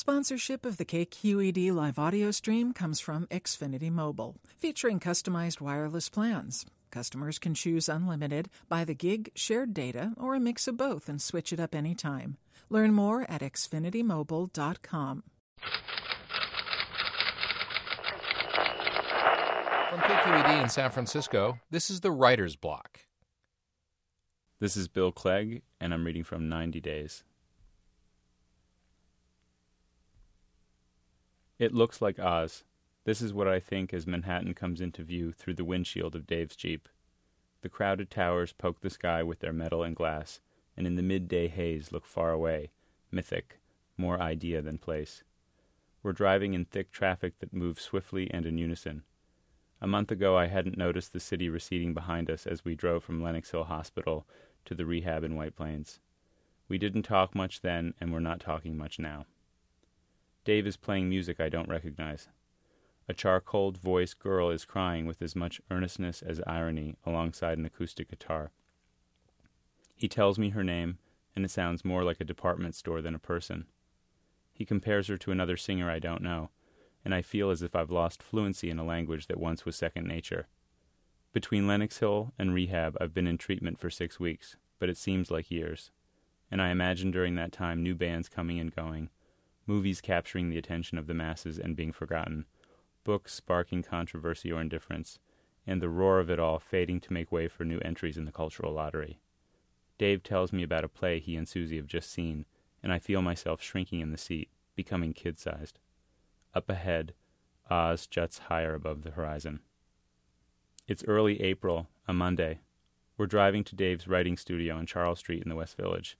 Sponsorship of the KQED live audio stream comes from Xfinity Mobile, featuring customized wireless plans. Customers can choose unlimited, by the gig, shared data, or a mix of both and switch it up anytime. Learn more at xfinitymobile.com. From KQED in San Francisco, this is the Writer's Block. This is Bill Clegg, and I'm reading from 90 Days. It looks like Oz. This is what I think as Manhattan comes into view through the windshield of Dave's Jeep. The crowded towers poke the sky with their metal and glass, and in the midday haze look far away, mythic, more idea than place. We're driving in thick traffic that moves swiftly and in unison. A month ago, I hadn't noticed the city receding behind us as we drove from Lenox Hill Hospital to the rehab in White Plains. We didn't talk much then, and we're not talking much now. Dave is playing music I don't recognize. A charcoal voiced girl is crying with as much earnestness as irony alongside an acoustic guitar. He tells me her name, and it sounds more like a department store than a person. He compares her to another singer I don't know, and I feel as if I've lost fluency in a language that once was second nature. Between Lenox Hill and rehab, I've been in treatment for six weeks, but it seems like years. And I imagine during that time new bands coming and going, movies capturing the attention of the masses and being forgotten, books sparking controversy or indifference, and the roar of it all fading to make way for new entries in the cultural lottery. Dave tells me about a play he and Susie have just seen, and I feel myself shrinking in the seat, becoming kid sized. Up ahead, Oz juts higher above the horizon. It's early April, a Monday. We're driving to Dave's writing studio on Charles Street in the West Village.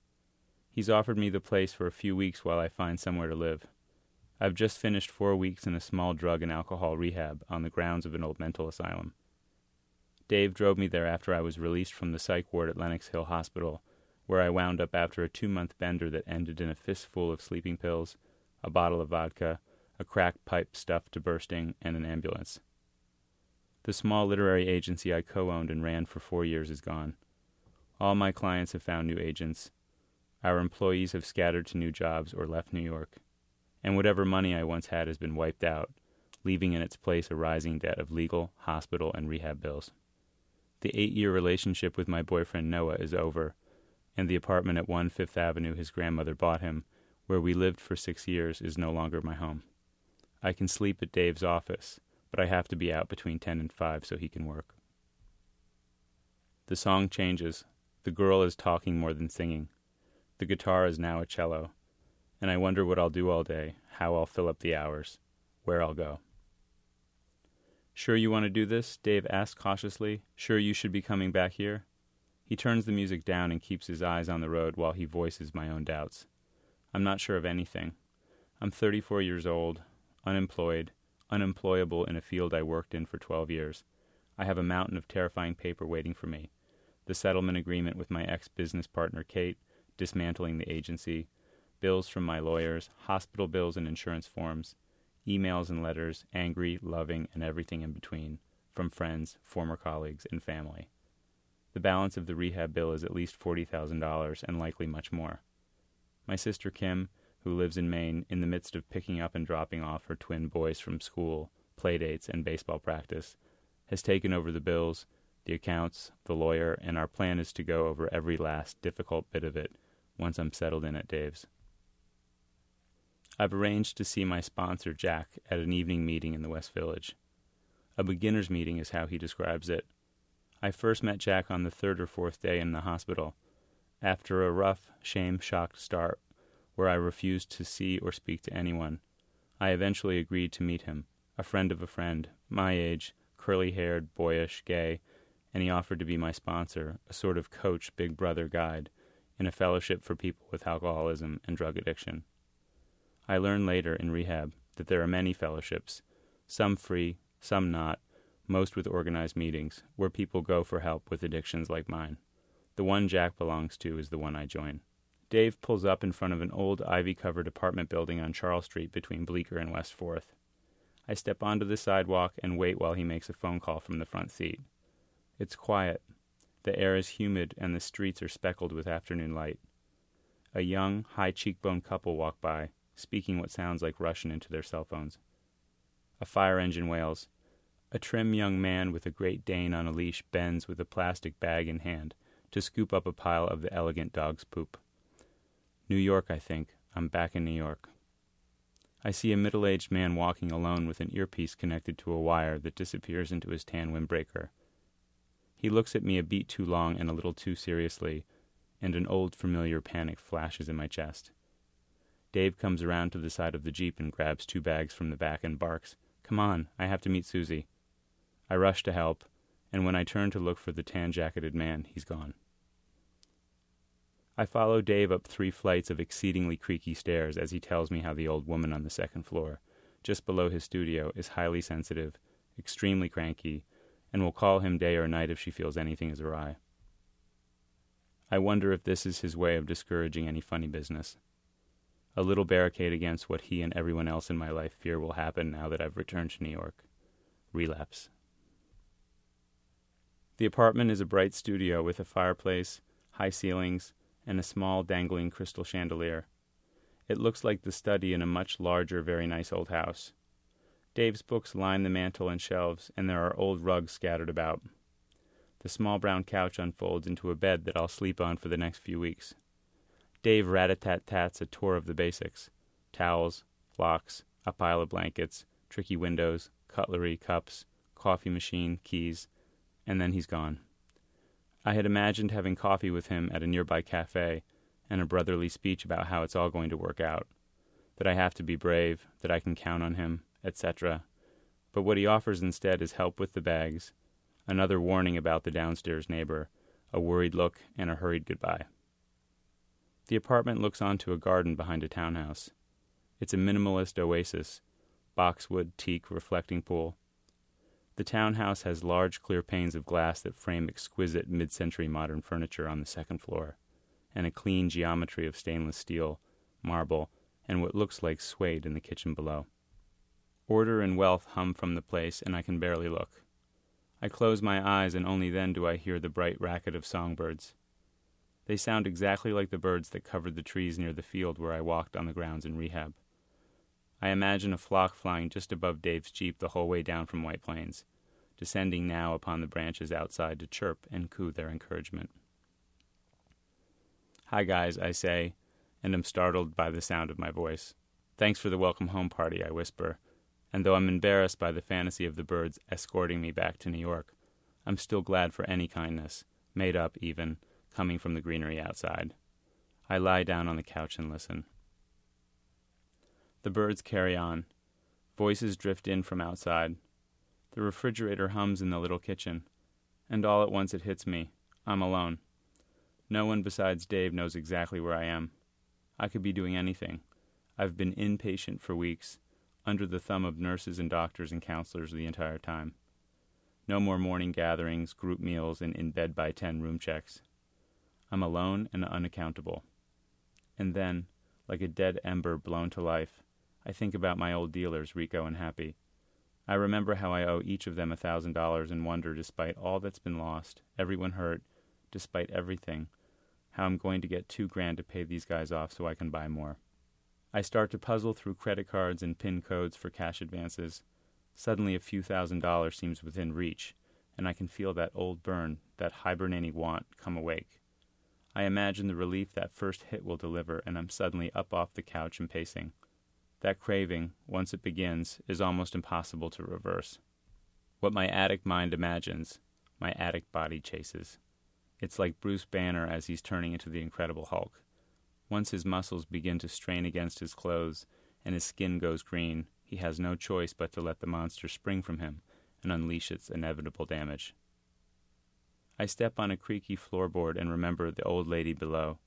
He's offered me the place for a few weeks while I find somewhere to live. I've just finished four weeks in a small drug and alcohol rehab on the grounds of an old mental asylum. Dave drove me there after I was released from the psych ward at Lenox Hill Hospital, where I wound up after a two month bender that ended in a fistful of sleeping pills, a bottle of vodka, a crack pipe stuffed to bursting, and an ambulance. The small literary agency I co owned and ran for four years is gone. All my clients have found new agents, our employees have scattered to new jobs or left New York, and whatever money I once had has been wiped out, leaving in its place a rising debt of legal, hospital, and rehab bills. The eight year relationship with my boyfriend Noah is over, and the apartment at 1 Fifth Avenue his grandmother bought him, where we lived for six years, is no longer my home. I can sleep at Dave's office, but I have to be out between 10 and 5 so he can work. The song changes. The girl is talking more than singing. The guitar is now a cello, and I wonder what I'll do all day, how I'll fill up the hours, where I'll go. Sure you want to do this? Dave asks cautiously. Sure you should be coming back here? He turns the music down and keeps his eyes on the road while he voices my own doubts. I'm not sure of anything. I'm 34 years old, unemployed, unemployable in a field I worked in for 12 years. I have a mountain of terrifying paper waiting for me the settlement agreement with my ex business partner, Kate, dismantling the agency, bills from my lawyers, hospital bills and insurance forms, emails and letters, angry, loving, and everything in between, from friends, former colleagues, and family. The balance of the rehab bill is at least $40,000 and likely much more. My sister Kim, who lives in Maine, in the midst of picking up and dropping off her twin boys from school, playdates, and baseball practice, has taken over the bills, the accounts, the lawyer, and our plan is to go over every last difficult bit of it once I'm settled in at Dave's. I've arranged to see my sponsor, Jack, at an evening meeting in the West Village. A beginner's meeting is how he describes it. I first met Jack on the third or fourth day in the hospital, after a rough, shame shocked start where I refused to see or speak to anyone. I eventually agreed to meet him, a friend of a friend, my age, curly haired, boyish, gay, and he offered to be my sponsor, a sort of coach, big brother guide, in a fellowship for people with alcoholism and drug addiction. I learned later in rehab that there are many fellowships, some free, some not, most with organized meetings, where people go for help with addictions like mine. The one Jack belongs to is the one I join. Dave pulls up in front of an old ivy covered apartment building on Charles Street between Bleecker and West Fourth. I step onto the sidewalk and wait while he makes a phone call from the front seat. It's quiet, the air is humid and the streets are speckled with afternoon light. A young, high cheekboned couple walk by, speaking what sounds like Russian into their cell phones. A fire engine wails. A trim young man with a Great Dane on a leash bends with a plastic bag in hand to scoop up a pile of the elegant dog's poop. New York, I think. I'm back in New York. I see a middle aged man walking alone with an earpiece connected to a wire that disappears into his tan windbreaker. He looks at me a beat too long and a little too seriously, and an old familiar panic flashes in my chest. Dave comes around to the side of the Jeep and grabs two bags from the back and barks, Come on, I have to meet Susie. I rush to help, and when I turn to look for the tan jacketed man, he's gone. I follow Dave up three flights of exceedingly creaky stairs as he tells me how the old woman on the second floor, just below his studio, is highly sensitive, extremely cranky, and will call him day or night if she feels anything is awry. I wonder if this is his way of discouraging any funny business. A little barricade against what he and everyone else in my life fear will happen now that I've returned to New York. Relapse. The apartment is a bright studio with a fireplace, high ceilings, and a small dangling crystal chandelier. It looks like the study in a much larger, very nice old house. Dave's books line the mantel and shelves, and there are old rugs scattered about. The small brown couch unfolds into a bed that I'll sleep on for the next few weeks. Dave rat-a-tat-tats a tour of the basics towels, flocks, a pile of blankets, tricky windows, cutlery, cups, coffee machine, keys, and then he's gone. I had imagined having coffee with him at a nearby cafe and a brotherly speech about how it's all going to work out, that I have to be brave, that I can count on him, etc. But what he offers instead is help with the bags, another warning about the downstairs neighbor, a worried look, and a hurried goodbye. The apartment looks onto a garden behind a townhouse. It's a minimalist oasis, boxwood, teak, reflecting pool. The townhouse has large clear panes of glass that frame exquisite mid century modern furniture on the second floor, and a clean geometry of stainless steel, marble, and what looks like suede in the kitchen below. Order and wealth hum from the place, and I can barely look. I close my eyes, and only then do I hear the bright racket of songbirds. They sound exactly like the birds that covered the trees near the field where I walked on the grounds in rehab. I imagine a flock flying just above Dave's Jeep the whole way down from White Plains, descending now upon the branches outside to chirp and coo their encouragement. Hi, guys, I say, and am startled by the sound of my voice. Thanks for the welcome home party, I whisper, and though I'm embarrassed by the fantasy of the birds escorting me back to New York, I'm still glad for any kindness, made up even, coming from the greenery outside. I lie down on the couch and listen. The birds carry on. Voices drift in from outside. The refrigerator hums in the little kitchen. And all at once it hits me. I'm alone. No one besides Dave knows exactly where I am. I could be doing anything. I've been inpatient for weeks, under the thumb of nurses and doctors and counselors the entire time. No more morning gatherings, group meals, and in bed by ten room checks. I'm alone and unaccountable. And then, like a dead ember blown to life, I think about my old dealers, Rico and Happy. I remember how I owe each of them a thousand dollars and wonder, despite all that's been lost, everyone hurt, despite everything, how I'm going to get two grand to pay these guys off so I can buy more. I start to puzzle through credit cards and PIN codes for cash advances. Suddenly, a few thousand dollars seems within reach, and I can feel that old burn, that hibernating want, come awake. I imagine the relief that first hit will deliver, and I'm suddenly up off the couch and pacing. That craving, once it begins, is almost impossible to reverse. What my addict mind imagines, my addict body chases. It's like Bruce Banner as he's turning into the Incredible Hulk. Once his muscles begin to strain against his clothes and his skin goes green, he has no choice but to let the monster spring from him and unleash its inevitable damage. I step on a creaky floorboard and remember the old lady below.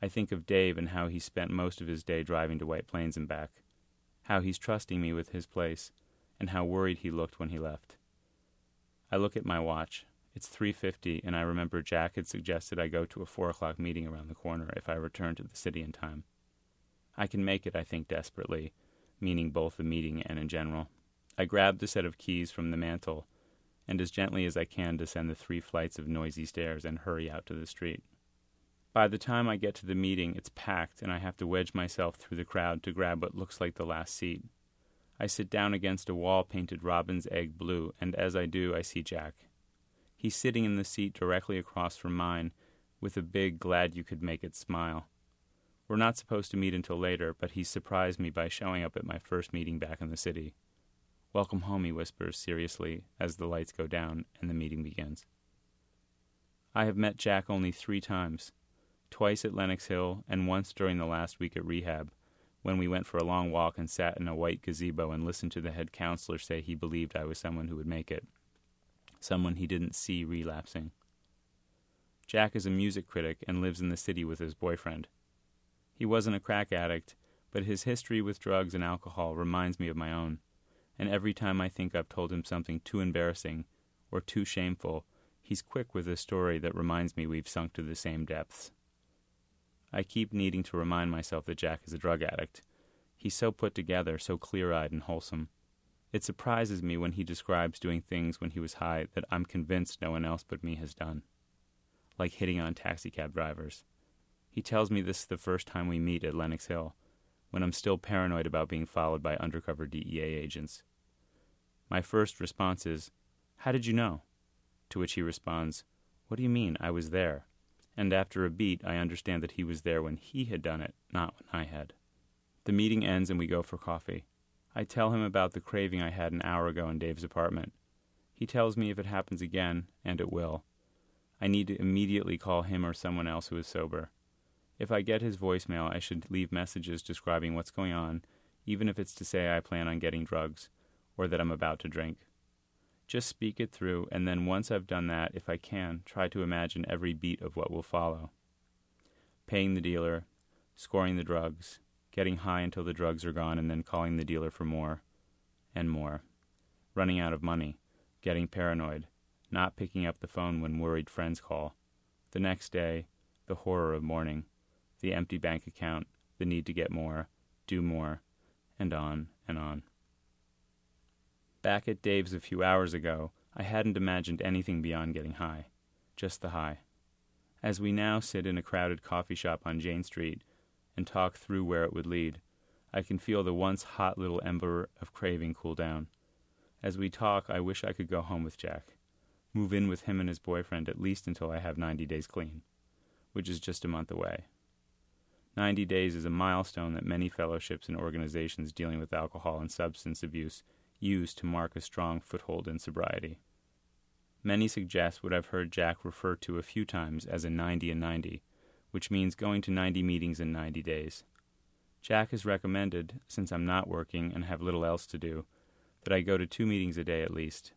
I think of Dave and how he spent most of his day driving to White Plains and back, how he's trusting me with his place, and how worried he looked when he left. I look at my watch. It's 3:50 and I remember Jack had suggested I go to a 4 o'clock meeting around the corner if I return to the city in time. I can make it, I think desperately, meaning both the meeting and in general. I grab the set of keys from the mantel and as gently as I can descend the three flights of noisy stairs and hurry out to the street. By the time I get to the meeting, it's packed, and I have to wedge myself through the crowd to grab what looks like the last seat. I sit down against a wall painted robin's egg blue, and as I do, I see Jack. He's sitting in the seat directly across from mine, with a big, glad you could make it smile. We're not supposed to meet until later, but he surprised me by showing up at my first meeting back in the city. Welcome home, he whispers seriously as the lights go down and the meeting begins. I have met Jack only three times twice at Lenox Hill, and once during the last week at rehab, when we went for a long walk and sat in a white gazebo and listened to the head counselor say he believed I was someone who would make it, someone he didn't see relapsing. Jack is a music critic and lives in the city with his boyfriend. He wasn't a crack addict, but his history with drugs and alcohol reminds me of my own, and every time I think I've told him something too embarrassing or too shameful, he's quick with a story that reminds me we've sunk to the same depths. I keep needing to remind myself that Jack is a drug addict. He's so put together, so clear eyed and wholesome. It surprises me when he describes doing things when he was high that I'm convinced no one else but me has done, like hitting on taxicab drivers. He tells me this is the first time we meet at Lenox Hill, when I'm still paranoid about being followed by undercover DEA agents. My first response is, How did you know? To which he responds, What do you mean? I was there and after a beat, I understand that he was there when he had done it, not when I had. The meeting ends and we go for coffee. I tell him about the craving I had an hour ago in Dave's apartment. He tells me if it happens again, and it will, I need to immediately call him or someone else who is sober. If I get his voicemail, I should leave messages describing what's going on, even if it's to say I plan on getting drugs or that I'm about to drink. Just speak it through, and then once I've done that, if I can, try to imagine every beat of what will follow. Paying the dealer, scoring the drugs, getting high until the drugs are gone, and then calling the dealer for more and more. Running out of money, getting paranoid, not picking up the phone when worried friends call. The next day, the horror of mourning, the empty bank account, the need to get more, do more, and on and on. Back at Dave's a few hours ago, I hadn't imagined anything beyond getting high. Just the high. As we now sit in a crowded coffee shop on Jane Street and talk through where it would lead, I can feel the once hot little ember of craving cool down. As we talk, I wish I could go home with Jack. Move in with him and his boyfriend at least until I have 90 days clean, which is just a month away. 90 days is a milestone that many fellowships and organizations dealing with alcohol and substance abuse use to mark a strong foothold in sobriety. Many suggest what I've heard Jack refer to a few times as a 90 and 90, which means going to 90 meetings in 90 days. Jack has recommended, since I'm not working and have little else to do, that I go to two meetings a day at least.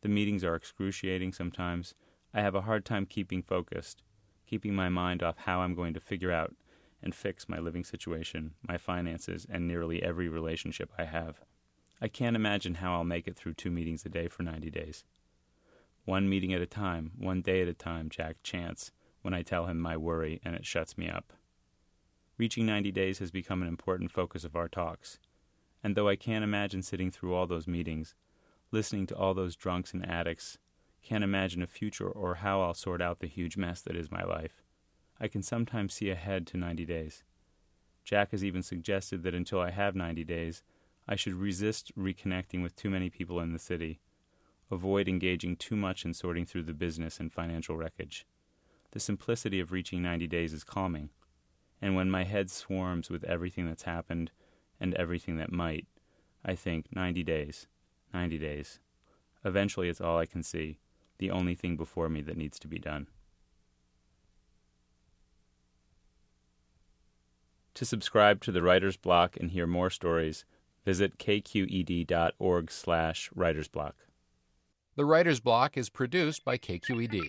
The meetings are excruciating sometimes. I have a hard time keeping focused, keeping my mind off how I'm going to figure out and fix my living situation, my finances, and nearly every relationship I have. I can't imagine how I'll make it through two meetings a day for 90 days. One meeting at a time, one day at a time, Jack chants when I tell him my worry and it shuts me up. Reaching 90 days has become an important focus of our talks, and though I can't imagine sitting through all those meetings, listening to all those drunks and addicts, can't imagine a future or how I'll sort out the huge mess that is my life, I can sometimes see ahead to 90 days. Jack has even suggested that until I have 90 days, I should resist reconnecting with too many people in the city, avoid engaging too much in sorting through the business and financial wreckage. The simplicity of reaching 90 days is calming, and when my head swarms with everything that's happened and everything that might, I think 90 days, 90 days. Eventually, it's all I can see, the only thing before me that needs to be done. To subscribe to the writer's block and hear more stories, Visit kqed.org slash writersblock. The Writer's Block is produced by KQED.